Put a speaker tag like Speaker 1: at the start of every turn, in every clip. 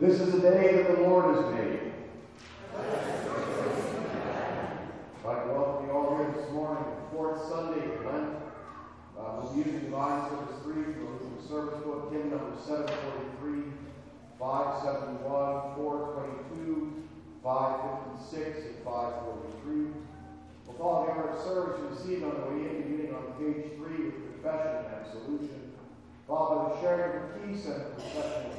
Speaker 1: This is the day that the Lord has made. I'd like to welcome you all here this morning, fourth Sunday of Lent. Uh, we'll be using Divine Service 3 from the Service Book, hymn number 743, 571, 422, 556, and 543. We'll follow the order of service received on the way in, beginning on page 3 with confession and absolution, followed by the sharing the peace and the procession of.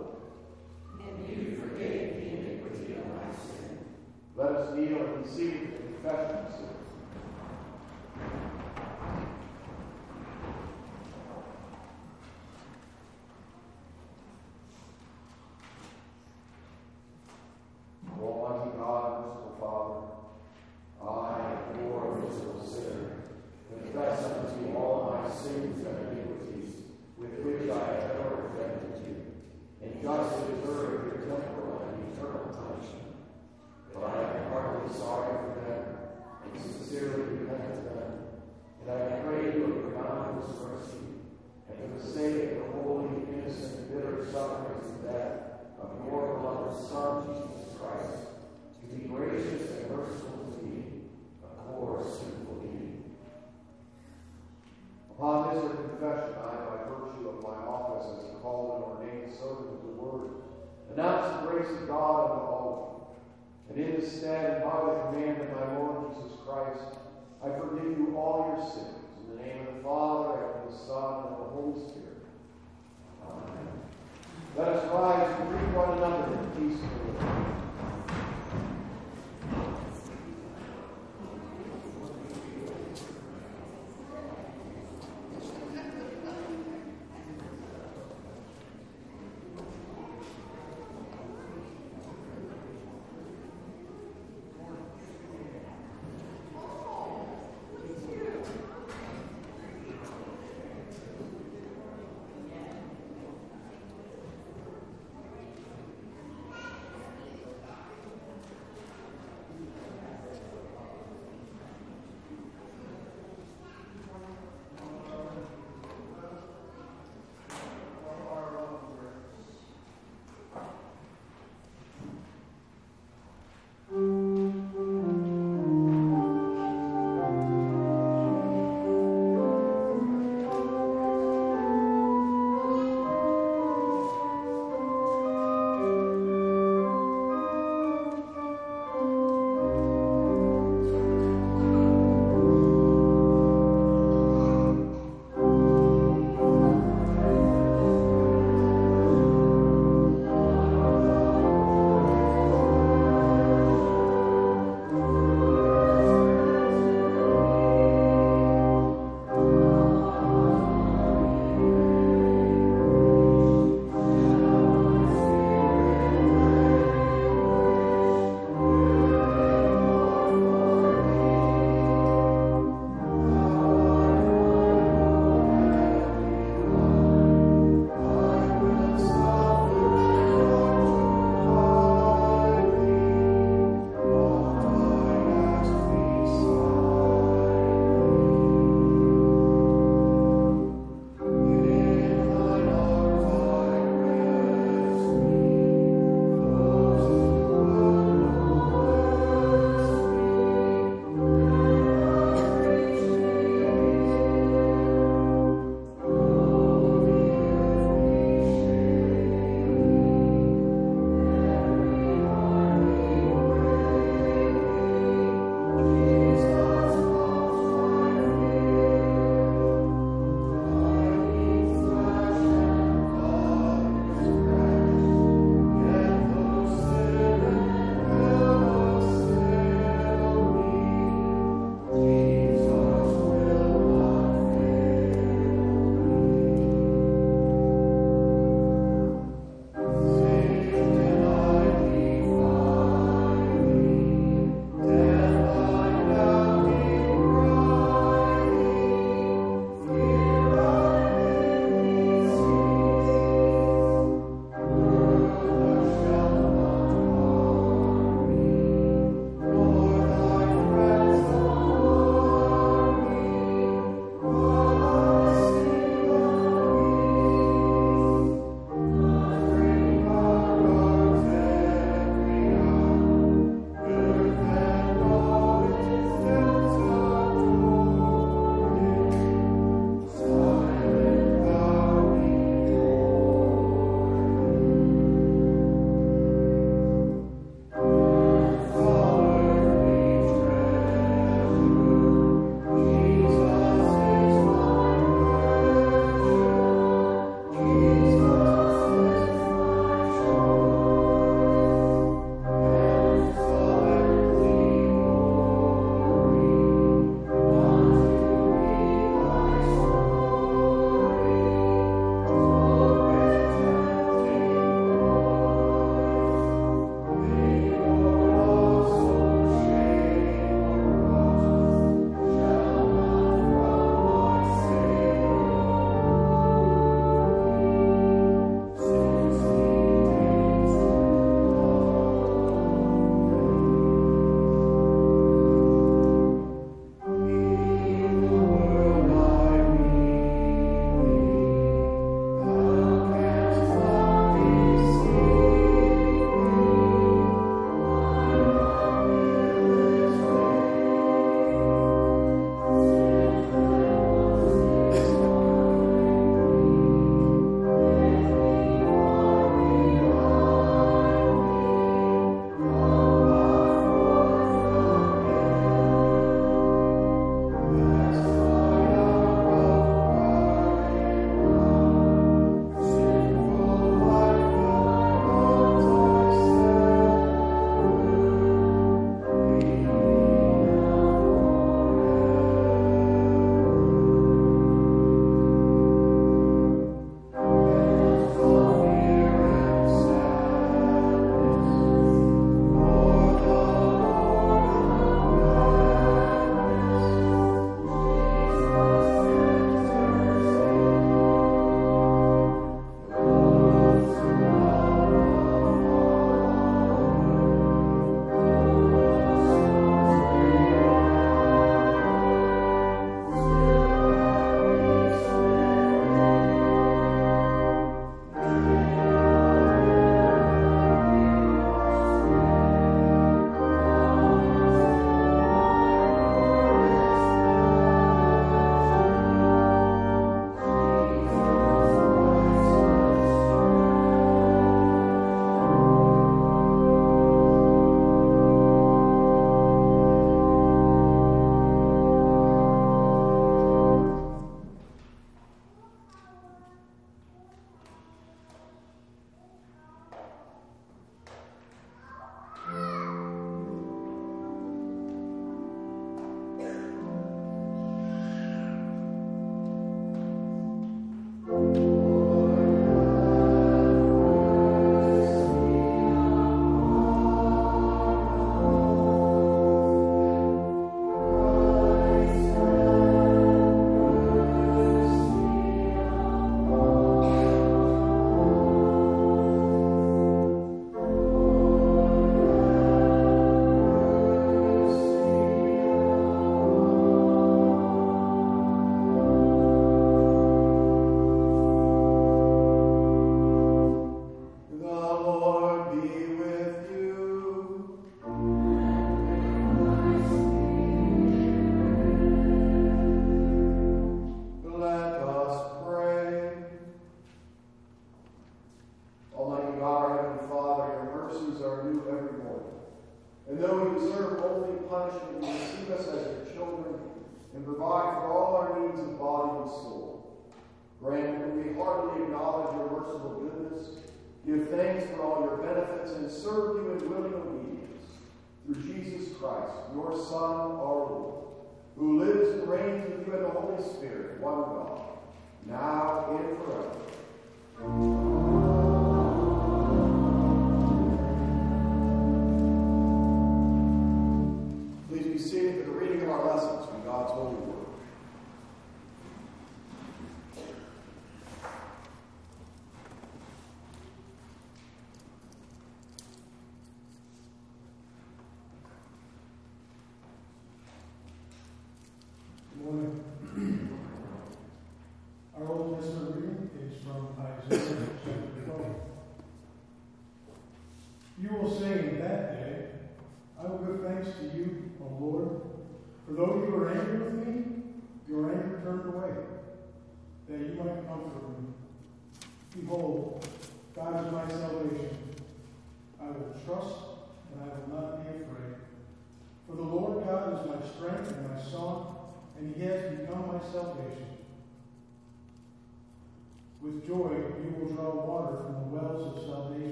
Speaker 2: And you forgave the iniquity of my sin.
Speaker 1: Let us kneel and receive the confession of sin. Almighty God, merciful Father, I, a poor miserable sinner, confess unto you all my sins and iniquities with which I have ever offended you, and justly deserve your temporal and eternal punishment. But I am heartily sorry for them, and sincerely repent of them, and I pray you of boundless mercy, and for the sake of the holy, innocent, bitter sufferings and death of your beloved Son, Jesus Christ, to be gracious and merciful to me, a poor, sinful being. Upon this your confession, I, by virtue of my office as a called and ordained servant of the Word, announce the grace of God unto all. And in this stead, and by the command of my Lord Jesus Christ, I forgive you all your sins. In the name of the Father, and of the Son, and of the Holy Spirit.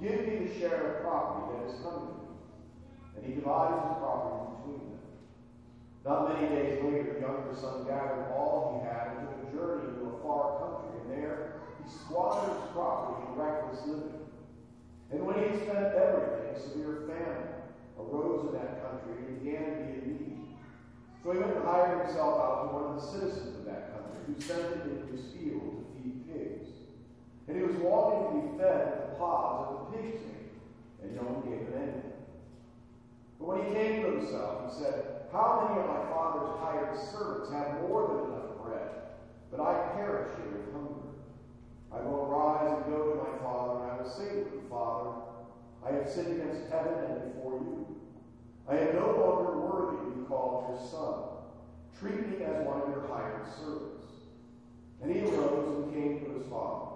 Speaker 3: Give me the
Speaker 1: share of property that is coming to me. And he divides his property between them. Not many days later, the younger son gathered all he had and took a journey to a far country, and there he squandered his property in reckless living. And when he had spent everything, a severe famine arose in that country and began to be in need. So he went and hired himself out to one of the citizens of that country, who sent him into his field and he was wanting to be fed with the pods of the pigs ate, and no one gave him anything. But when he came to himself, he said, How many of my father's hired servants have more than enough bread, but I perish here with hunger? I will arise and go to my father, and I will say to him, Father, I have sinned against heaven and before you. I am no longer worthy to be called your son. Treat me as one of your hired servants. And he arose and came to his father.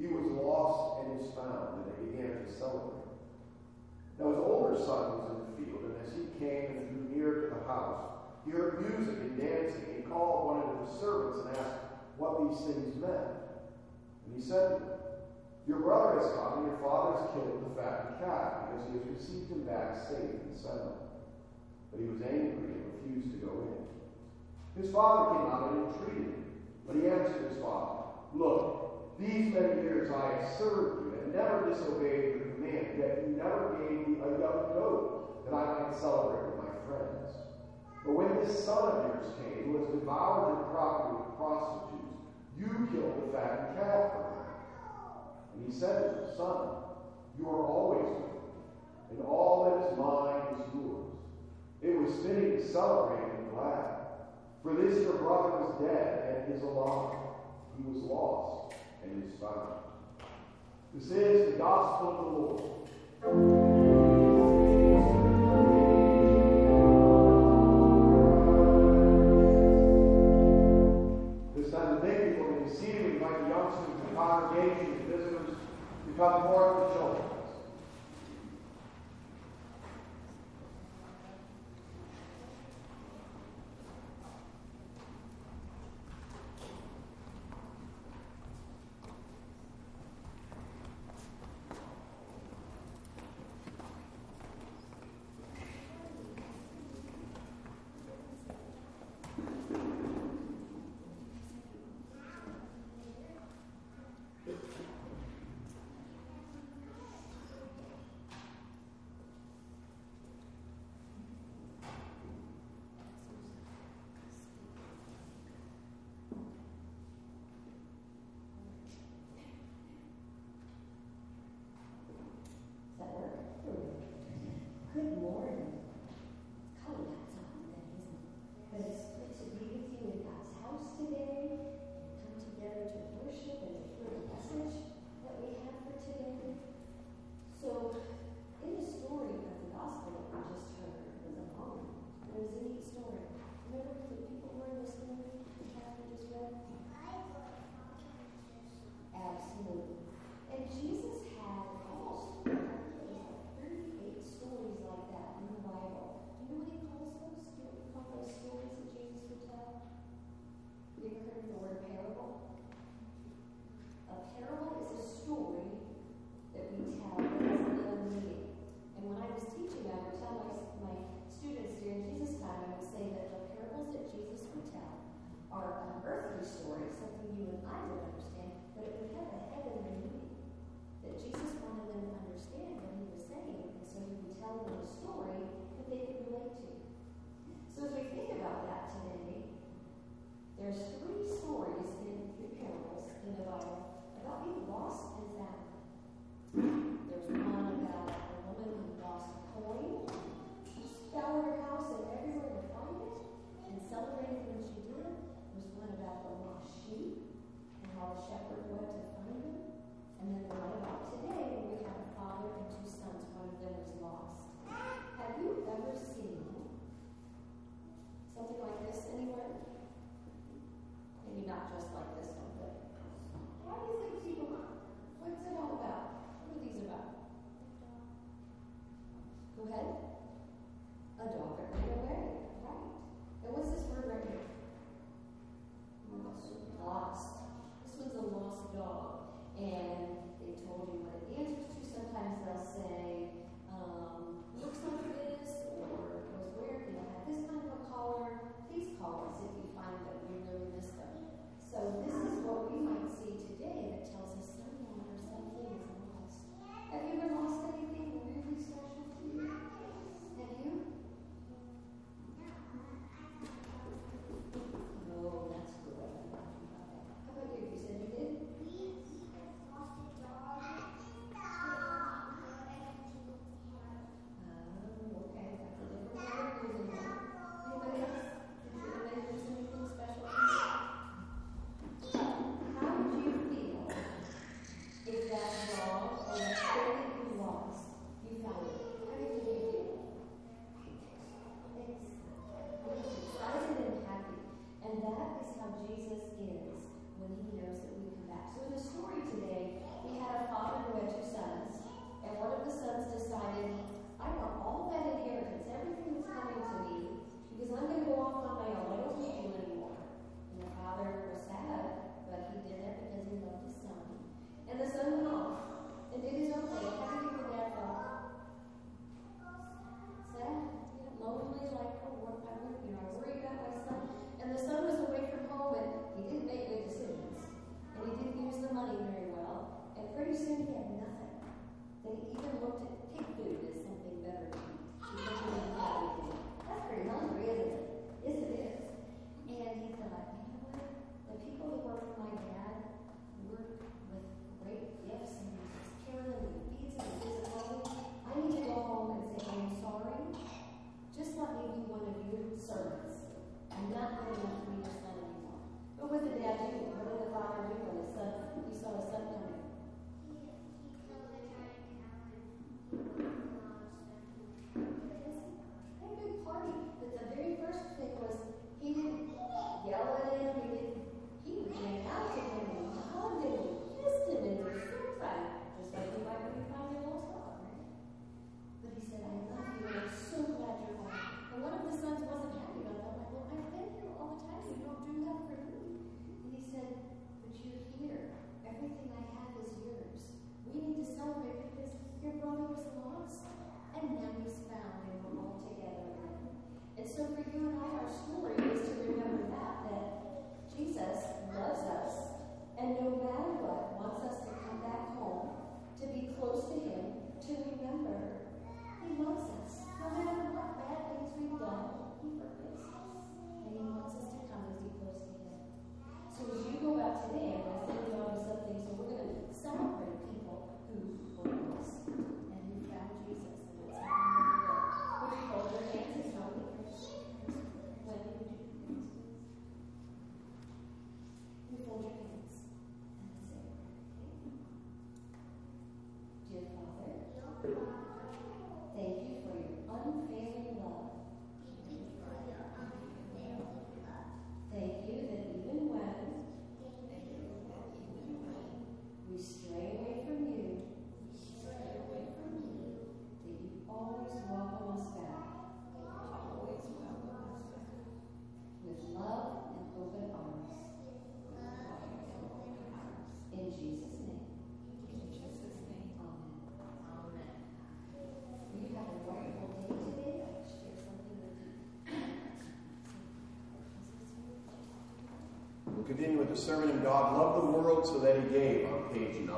Speaker 1: He was lost and is found, and they began to celebrate. Now his older son was in the field, and as he came and drew near to the house, he heard music and dancing. He called one of his servants and asked what these things meant. And he said to Your brother has come, and your father has killed the fattened calf, because he has received him back safe and sound. But he was angry and refused to go in. His father came out and entreated him. But he answered his father, Look, these many years I have served you and never disobeyed your command, yet you never gave me a young goat that I might celebrate with my friends. But when this son of yours came, who has devoured your property with prostitutes, you killed the fattened calf for him. And he said to him, Son, you are always with me, and all that is mine is yours. It was fitting to celebrate and glad. For this your brother was dead and is alive. He was lost and is found. This is the gospel of the Lord. This time the the youngsters, the congregation, the visitors to come forward to children. Continue with the sermon, and God loved the world so that he gave on page 9.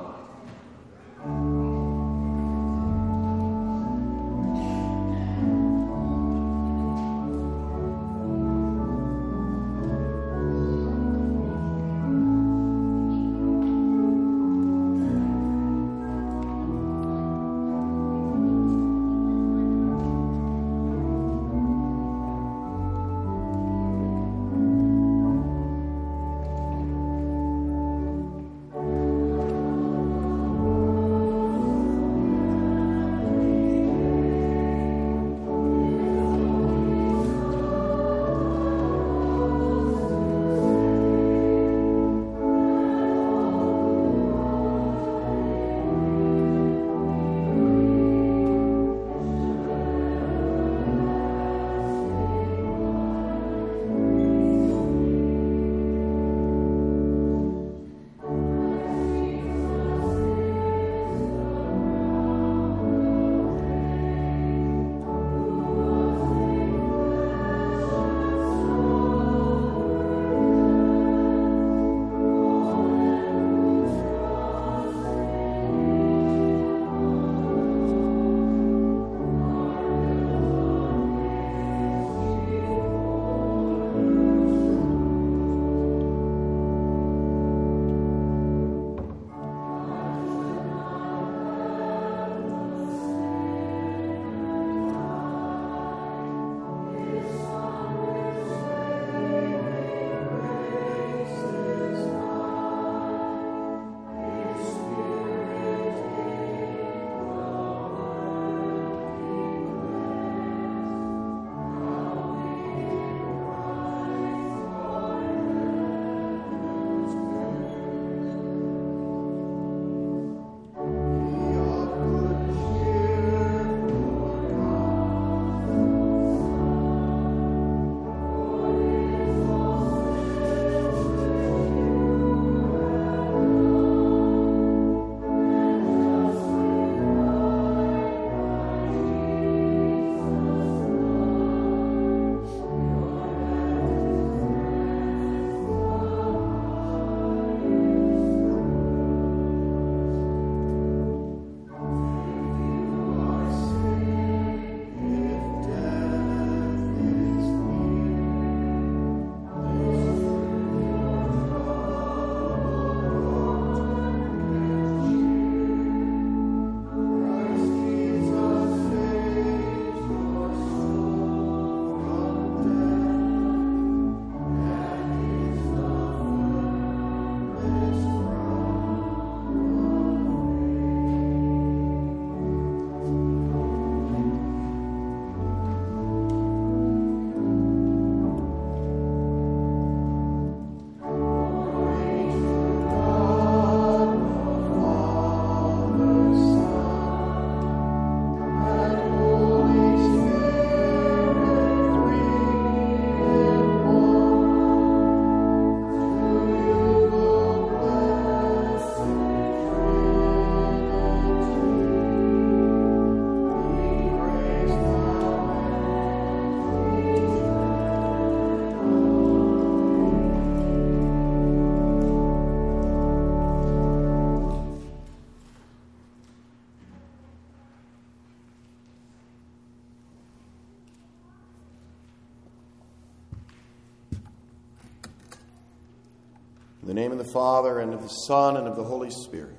Speaker 1: Of the Father, and of the Son, and of the Holy Spirit.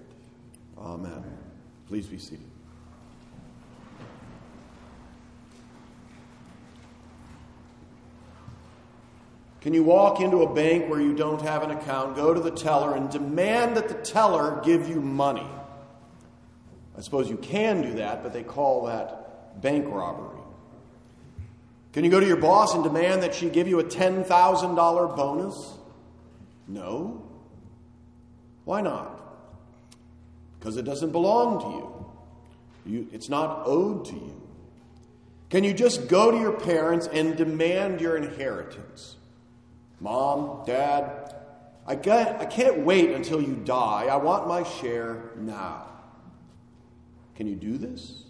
Speaker 1: Amen. Please be seated. Can you walk into a bank where you don't have an account, go to the teller, and demand that the teller give you money? I suppose you can do that, but they call that bank robbery. Can you go to your boss and demand that she give you a $10,000 bonus? No. Why not? Because it doesn't belong to you. you. It's not owed to you. Can you just go to your parents and demand your inheritance? Mom, Dad, I can't, I can't wait until you die. I want my share now. Can you do this?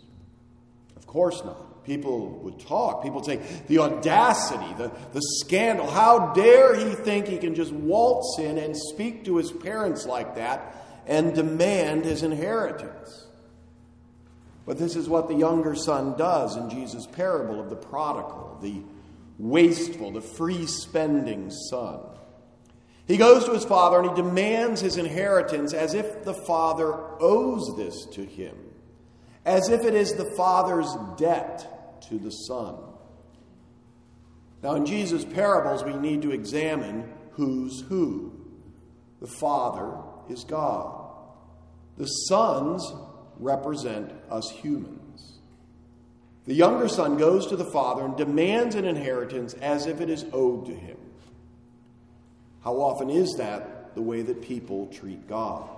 Speaker 1: Of course not. People would talk. People would say, the audacity, the, the scandal. How dare he think he can just waltz in and speak to his parents like that and demand his inheritance? But this is what the younger son does in Jesus' parable of the prodigal, the wasteful, the free spending son. He goes to his father and he demands his inheritance as if the father owes this to him, as if it is the father's debt to the son. Now, in Jesus' parables, we need to examine who's who. The Father is God, the sons represent us humans. The younger son goes to the father and demands an inheritance as if it is owed to him. How often is that the way that people treat God?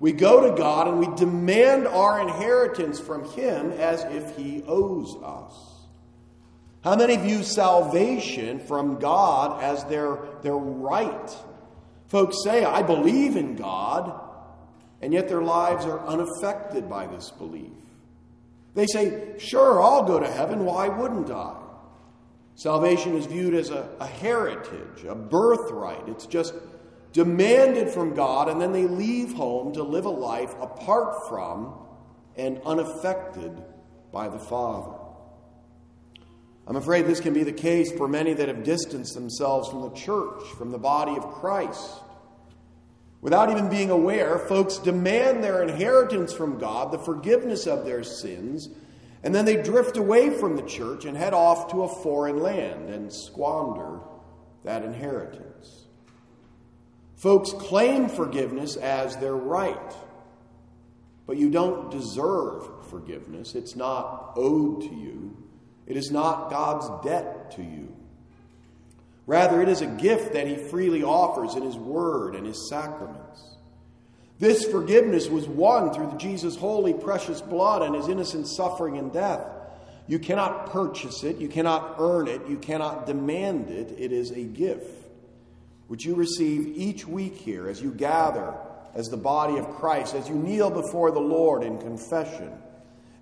Speaker 1: We go to God and we demand our inheritance from Him as if He owes us. How many view salvation from God as their, their right? Folks say, I believe in God, and yet their lives are unaffected by this belief. They say, Sure, I'll go to heaven. Why wouldn't I? Salvation is viewed as a, a heritage, a birthright. It's just demanded from God, and then they leave home to live a life apart from and unaffected by the Father. I'm afraid this can be the case for many that have distanced themselves from the church, from the body of Christ. Without even being aware, folks demand their inheritance from God, the forgiveness of their sins, and then they drift away from the church and head off to a foreign land and squander that inheritance. Folks claim forgiveness as their right, but you don't deserve forgiveness. It's not owed to you, it is not God's debt to you. Rather, it is a gift that He freely offers in His Word and His sacraments. This forgiveness was won through Jesus' holy, precious blood and his innocent suffering and death. You cannot purchase it, you cannot earn it, you cannot demand it. It is a gift which you receive each week here as you gather as the body of Christ, as you kneel before the Lord in confession,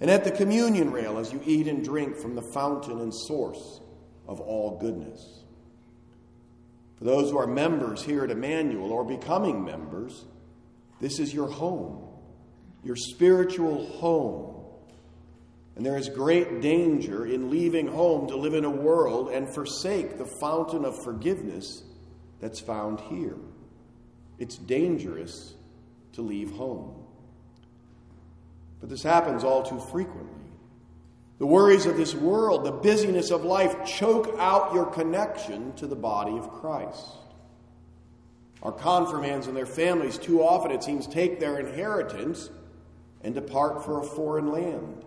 Speaker 1: and at the communion rail as you eat and drink from the fountain and source of all goodness. For those who are members here at Emmanuel or becoming members, this is your home, your spiritual home. And there is great danger in leaving home to live in a world and forsake the fountain of forgiveness that's found here. It's dangerous to leave home. But this happens all too frequently. The worries of this world, the busyness of life choke out your connection to the body of Christ. Our confirmands and their families, too often it seems, take their inheritance and depart for a foreign land.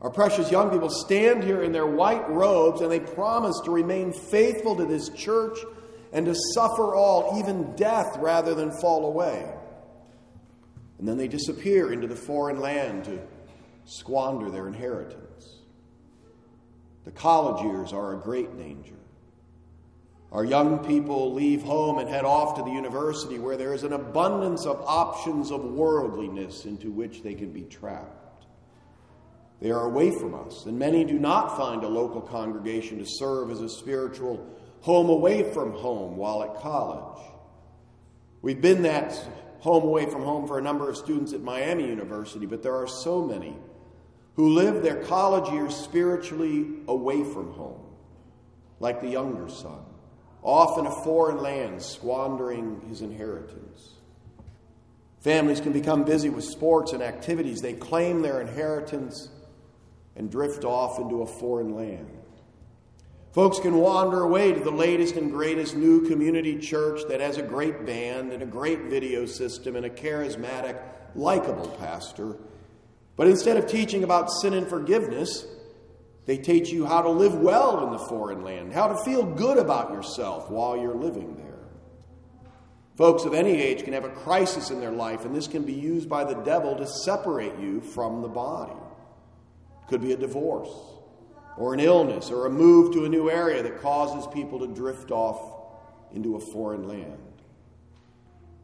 Speaker 1: Our precious young people stand here in their white robes and they promise to remain faithful to this church and to suffer all, even death, rather than fall away. And then they disappear into the foreign land to squander their inheritance. The college years are a great danger. Our young people leave home and head off to the university where there is an abundance of options of worldliness into which they can be trapped. They are away from us, and many do not find a local congregation to serve as a spiritual home away from home while at college. We've been that home away from home for a number of students at Miami University, but there are so many who live their college years spiritually away from home, like the younger son off in a foreign land, squandering his inheritance. Families can become busy with sports and activities. They claim their inheritance and drift off into a foreign land. Folks can wander away to the latest and greatest new community church that has a great band and a great video system and a charismatic, likable pastor. But instead of teaching about sin and forgiveness, they teach you how to live well in the foreign land, how to feel good about yourself while you're living there. Folks of any age can have a crisis in their life, and this can be used by the devil to separate you from the body. It could be a divorce, or an illness, or a move to a new area that causes people to drift off into a foreign land.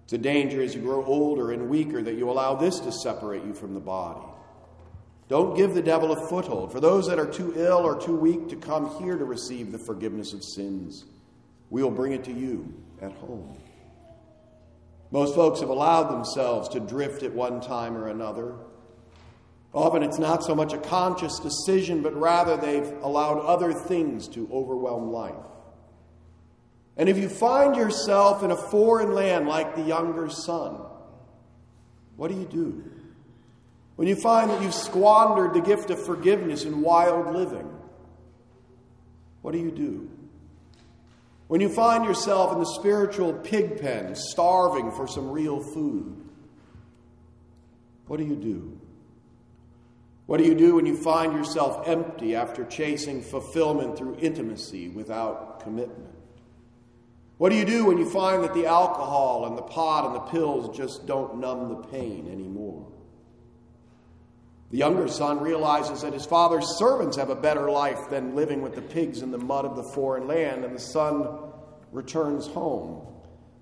Speaker 1: It's a danger as you grow older and weaker that you allow this to separate you from the body. Don't give the devil a foothold. For those that are too ill or too weak to come here to receive the forgiveness of sins, we will bring it to you at home. Most folks have allowed themselves to drift at one time or another. Often it's not so much a conscious decision, but rather they've allowed other things to overwhelm life. And if you find yourself in a foreign land like the younger son, what do you do? When you find that you've squandered the gift of forgiveness in wild living, what do you do? When you find yourself in the spiritual pig pen, starving for some real food, what do you do? What do you do when you find yourself empty after chasing fulfillment through intimacy without commitment? What do you do when you find that the alcohol and the pot and the pills just don't numb the pain anymore? The younger son realizes that his father's servants have a better life than living with the pigs in the mud of the foreign land, and the son returns home,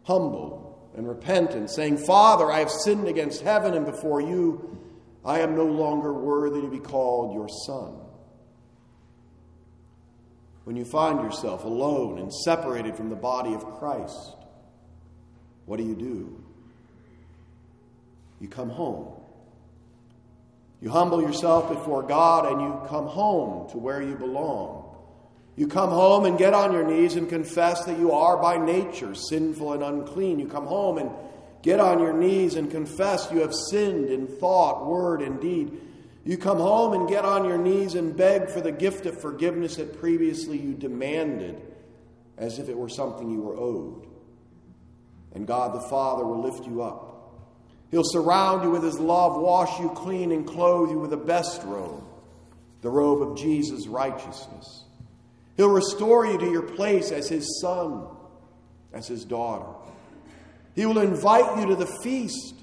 Speaker 1: humble and repentant, saying, Father, I have sinned against heaven and before you. I am no longer worthy to be called your son. When you find yourself alone and separated from the body of Christ, what do you do? You come home. You humble yourself before God and you come home to where you belong. You come home and get on your knees and confess that you are by nature sinful and unclean. You come home and get on your knees and confess you have sinned in thought, word, and deed. You come home and get on your knees and beg for the gift of forgiveness that previously you demanded as if it were something you were owed. And God the Father will lift you up He'll surround you with His love, wash you clean, and clothe you with the best robe, the robe of Jesus' righteousness. He'll restore you to your place as His son, as His daughter. He will invite you to the feast,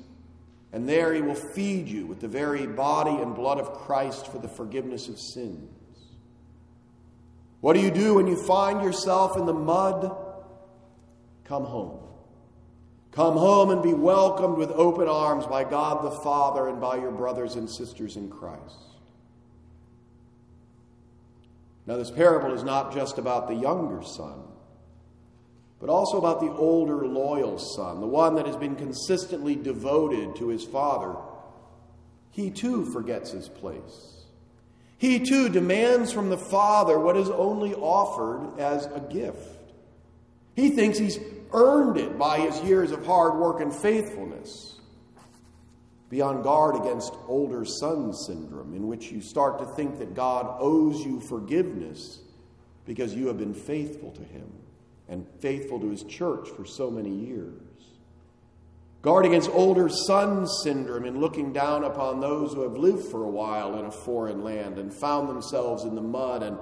Speaker 1: and there He will feed you with the very body and blood of Christ for the forgiveness of sins. What do you do when you find yourself in the mud? Come home. Come home and be welcomed with open arms by God the Father and by your brothers and sisters in Christ. Now, this parable is not just about the younger son, but also about the older, loyal son, the one that has been consistently devoted to his father. He too forgets his place. He too demands from the father what is only offered as a gift. He thinks he's earned it by his years of hard work and faithfulness. Be on guard against older son syndrome, in which you start to think that God owes you forgiveness because you have been faithful to him and faithful to his church for so many years. Guard against older son syndrome in looking down upon those who have lived for a while in a foreign land and found themselves in the mud and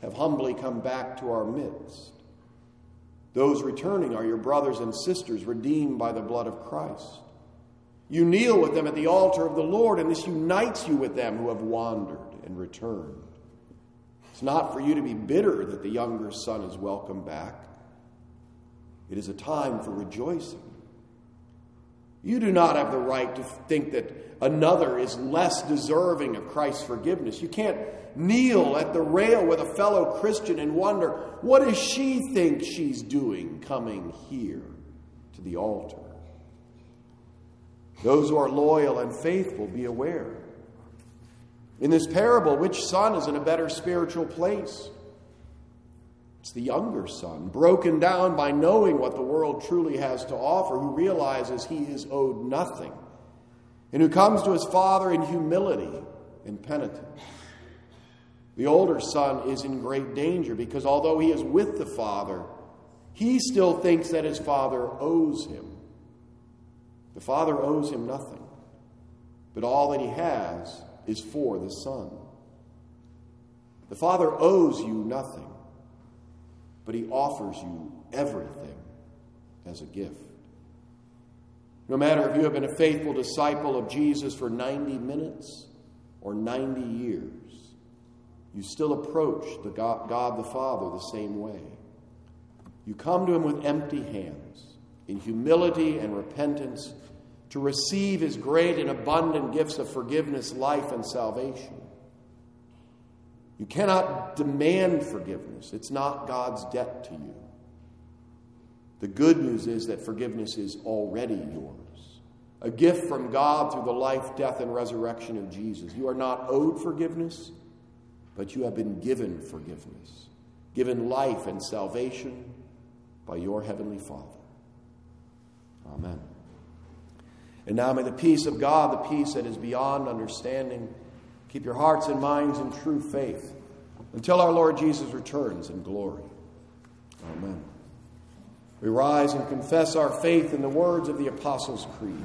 Speaker 1: have humbly come back to our midst. Those returning are your brothers and sisters redeemed by the blood of Christ. You kneel with them at the altar of the Lord, and this unites you with them who have wandered and returned. It's not for you to be bitter that the younger son is welcome back. It is a time for rejoicing. You do not have the right to think that another is less deserving of Christ's forgiveness. You can't kneel at the rail with a fellow Christian and wonder, what does she think she's doing coming here to the altar? Those who are loyal and faithful, be aware. In this parable, which son is in a better spiritual place? It's the younger son, broken down by knowing what the world truly has to offer, who realizes he is owed nothing, and who comes to his father in humility and penitence. The older son is in great danger because although he is with the father, he still thinks that his father owes him. The father owes him nothing, but all that he has is for the son. The father owes you nothing, but he offers you everything as a gift. No matter if you have been a faithful disciple of Jesus for 90 minutes or 90 years, you still approach the God, God the Father the same way. You come to Him with empty hands, in humility and repentance, to receive His great and abundant gifts of forgiveness, life, and salvation.
Speaker 4: You cannot demand forgiveness, it's not God's debt to you. The good news is that forgiveness is already yours. A gift from God through the life, death, and resurrection of Jesus. You are not owed forgiveness, but you have been given forgiveness, given life and salvation by your Heavenly Father. Amen. And now may the peace of God, the peace that is beyond understanding, keep your hearts and minds in true faith until our Lord Jesus returns in glory. Amen. We rise and confess our faith in the words of the Apostles' Creed.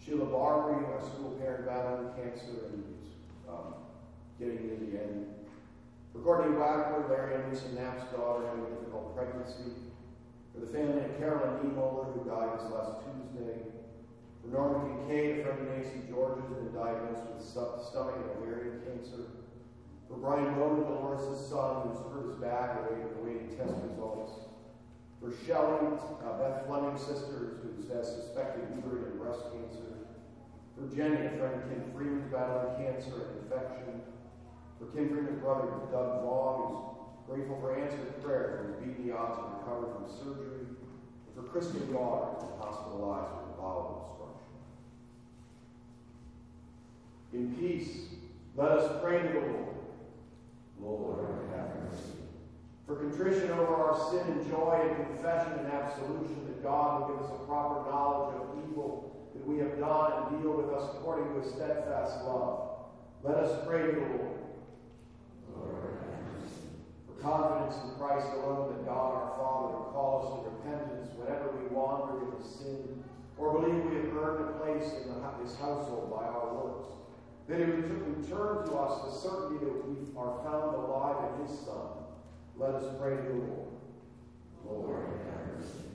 Speaker 1: Sheila Barbary, a school parent battling cancer and um, getting near the end. For Courtney Wagner, Larry and Lisa Knapp's daughter having a difficult pregnancy. For the family of Carolyn Niemoller, who died this last Tuesday. For Norma Kincaid, a friend of Nancy George's, who been diagnosed with stomach and ovarian cancer. For Brian Bowman, Dolores' son, who's hurt his back awaiting test results. For Shelley, uh, Beth Fleming's sister, who has suspected uterine and breast cancer. For Jenny, a friend of Kim Freeman's battling cancer and infection. For Kim Freeman's brother, Doug Vaughn, who's grateful for answered prayer, who's beaten the odds and recovered from surgery. And for Kristen Daughter, who's hospitalized with a bowel obstruction. In peace, let us pray to the Lord. Lord, have mercy. For contrition over our sin and joy and confession and absolution, that God will give us a proper knowledge of evil that we have done and deal with us according to his steadfast love. Let us pray to the Lord. For confidence in Christ alone, that God our Father will call us to repentance whenever we wander into sin or believe we have earned a place in the, his household by our works that he would return to us the certainty that we are found alive in his Son. Let us pray to the Lord. Lord, have mercy.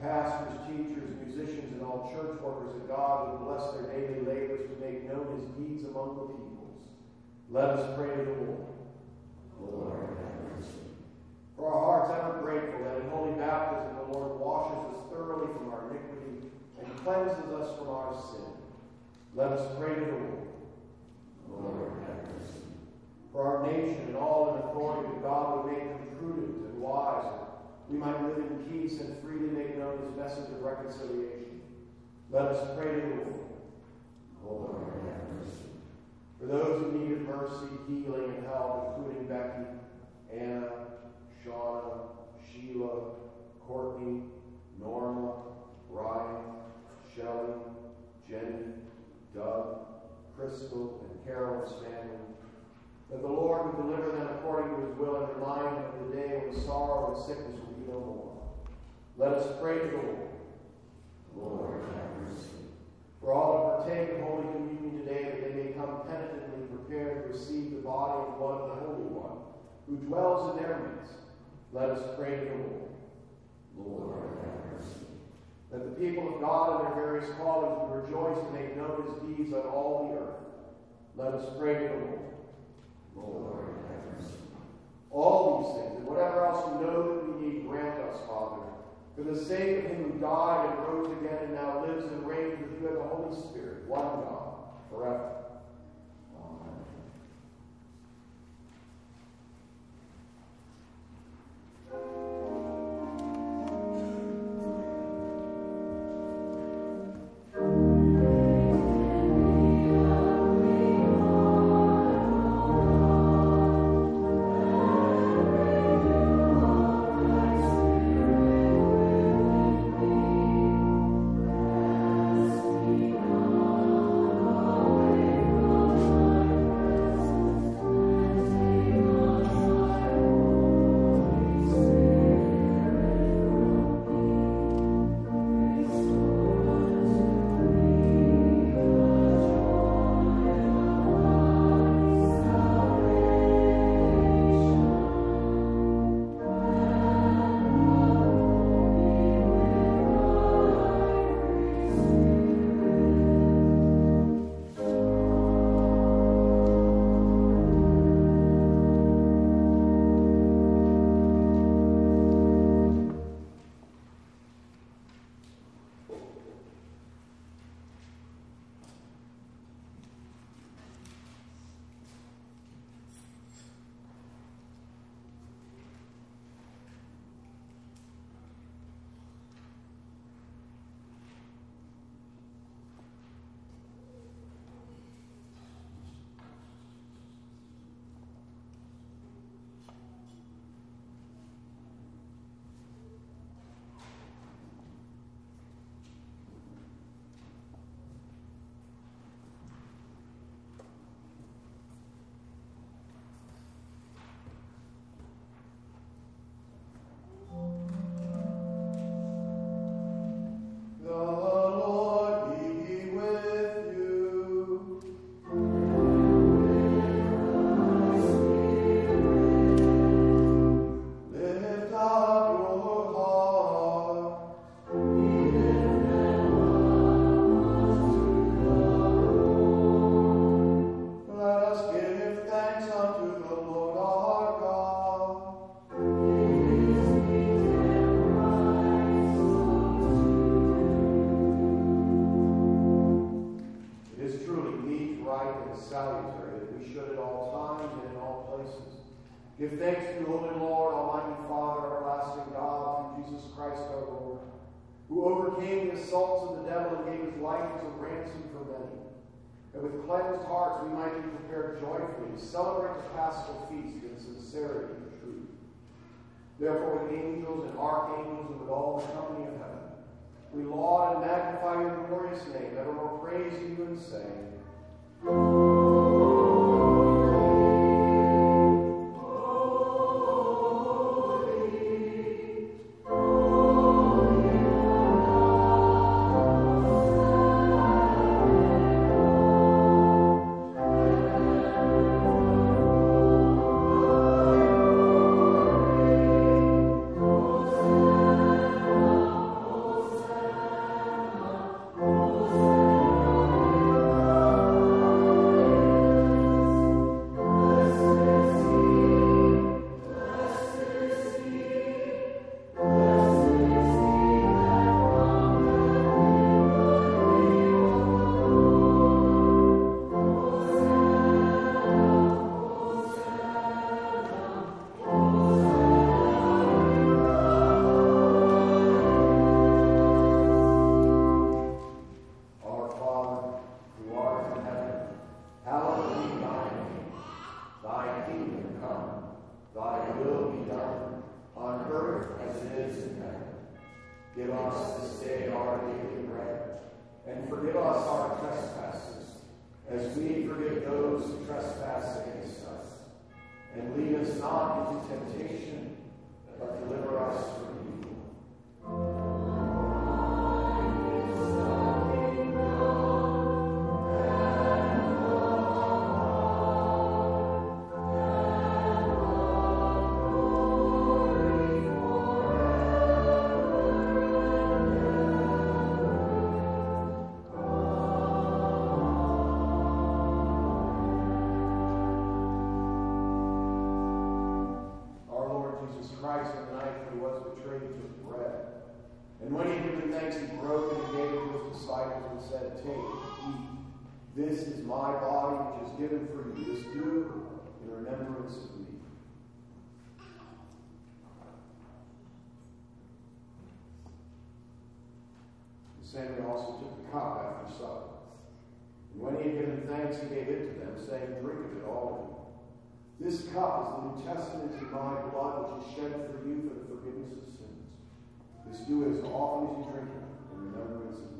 Speaker 1: Pastors, teachers, musicians, and all church workers, that God would bless their daily labors to make known his deeds among the peoples. Let us pray to the Lord. Lord, have mercy. For our hearts ever grateful that in holy baptism the Lord washes us thoroughly from our iniquity and cleanses us from our sin. Let us pray to the. Lord, have mercy. For our nation and all in authority, that God would make them prudent and wise, that we might live in peace and freely make known his message of reconciliation. Let us pray to the Lord. Lord, have mercy. For those in need of mercy, healing, and help, including Becky, Anna, Shauna, Sheila, Courtney, Norma, Ryan, Shelley, Jenny, Doug, Crystal, and Carol's family. That the Lord would deliver them according to his will and remind them of the day when sorrow and sickness will no more. Let us pray to the Lord. Lord, have mercy. For all who partake of Holy Communion today, that they may come penitently prepared to receive the body and blood of the Holy One, who dwells in their midst. Let us pray to the Lord. Lord, have mercy that the people of God in their various callings would rejoice and make known his deeds on all the earth. Let us pray to the Lord. Lord, have mercy. All these things, and whatever else know we need, grant us, Father, for the sake of him who died and rose again and now lives and reigns with you and the Holy Spirit, one God, forever. Give thanks to you, Holy Lord, Almighty Father, everlasting God, through Jesus Christ our Lord, who overcame the assaults of the devil and gave his life as a ransom for many. And with cleansed hearts we might be prepared joyfully to celebrate the Paschal feast in sincerity and truth. Therefore, with angels and archangels and with all the company of heaven, we laud and magnify your glorious name, evermore praise you and say, Same also took the cup after supper. And when he had given thanks, he gave it to them, saying, Drink of it, all of you. This cup is the New Testament in my blood, which is shed for you for the forgiveness of sins. This do as often as you drink it in remembrance of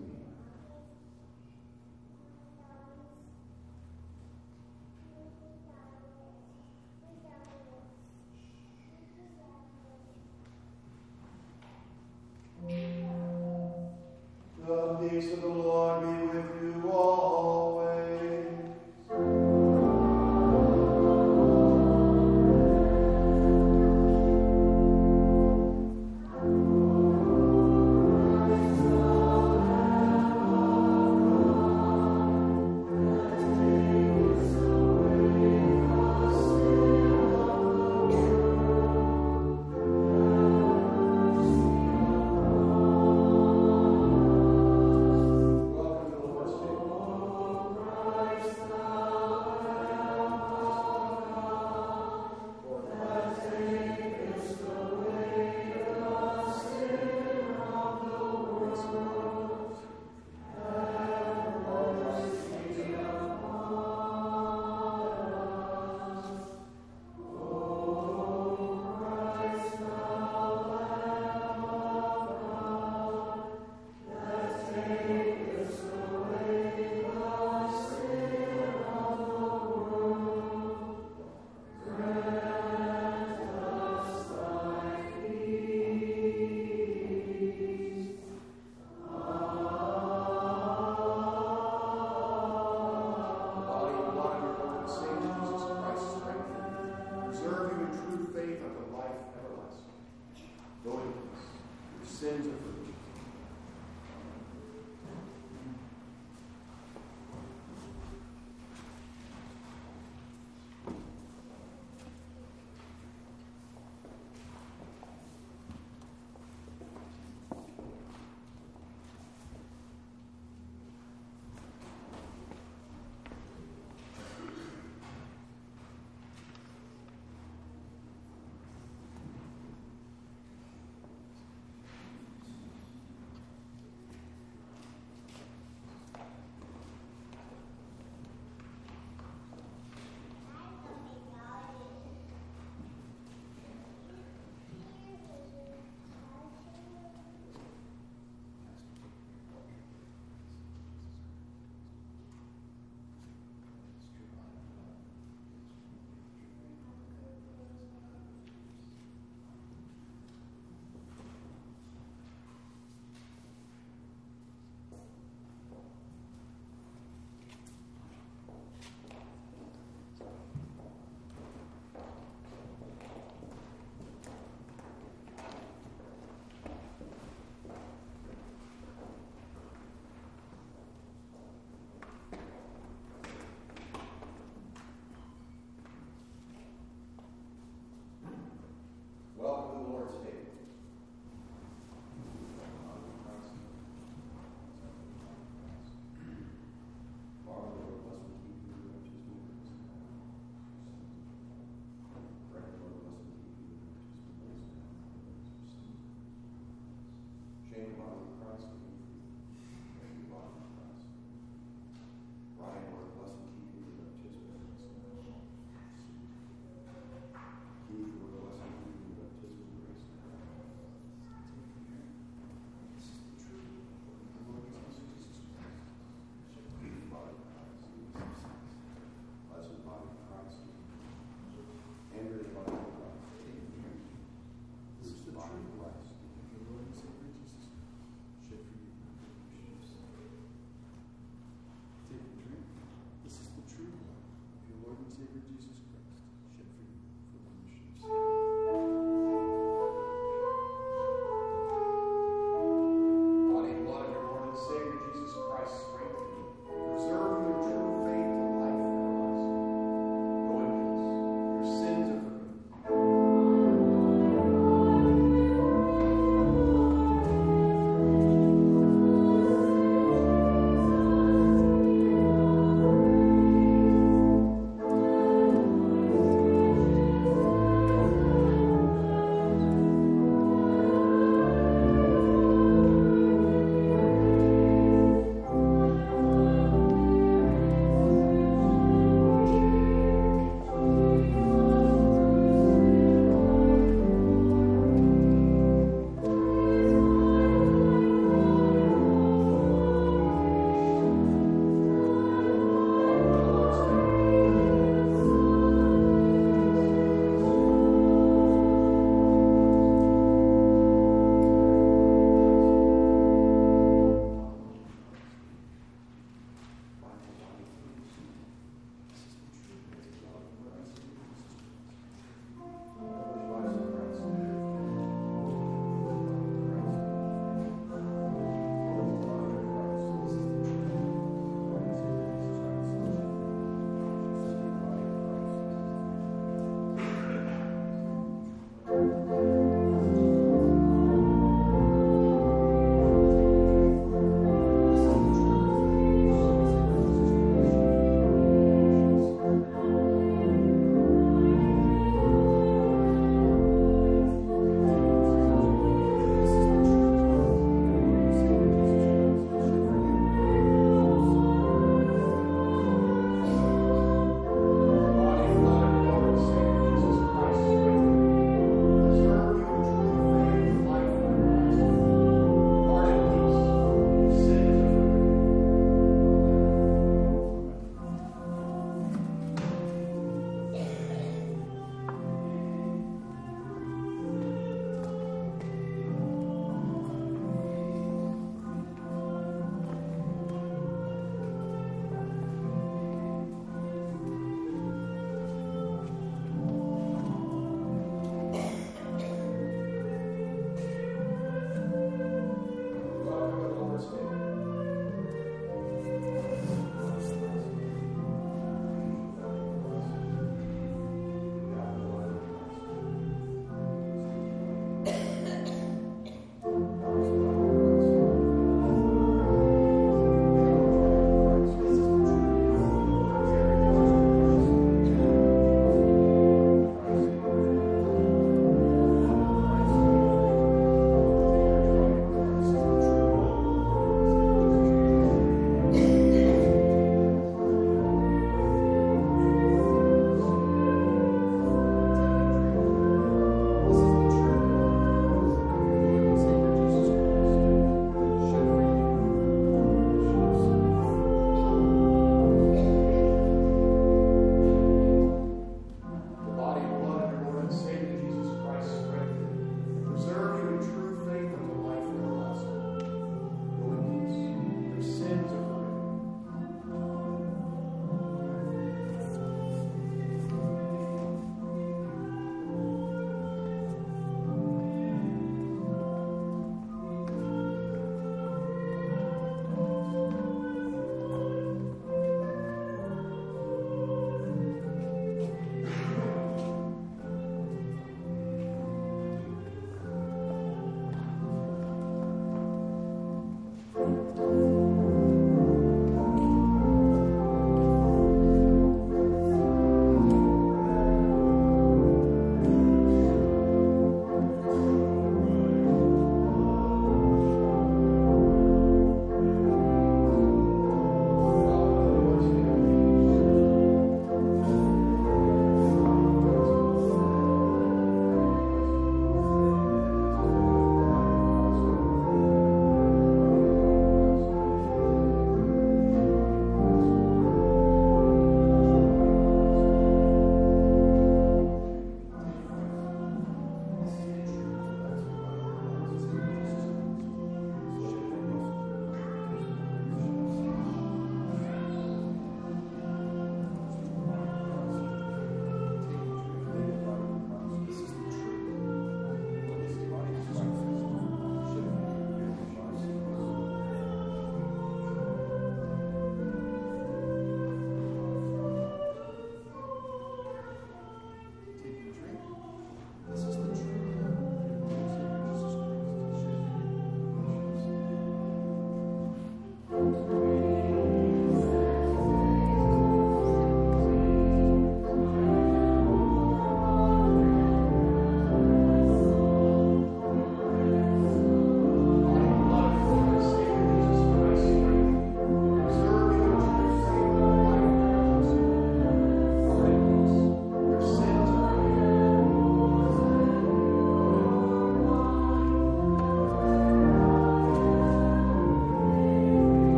Speaker 1: January. Jesus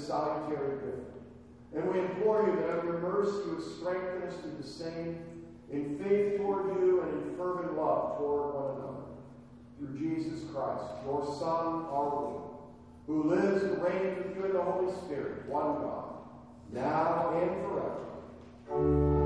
Speaker 1: salutary gift. And we implore you that of your mercy you would strengthen us to the same in faith toward you and in fervent love toward one another. Through Jesus Christ, your Son, our Lord, who lives and reigns with you in the Holy Spirit, one God, now and forever.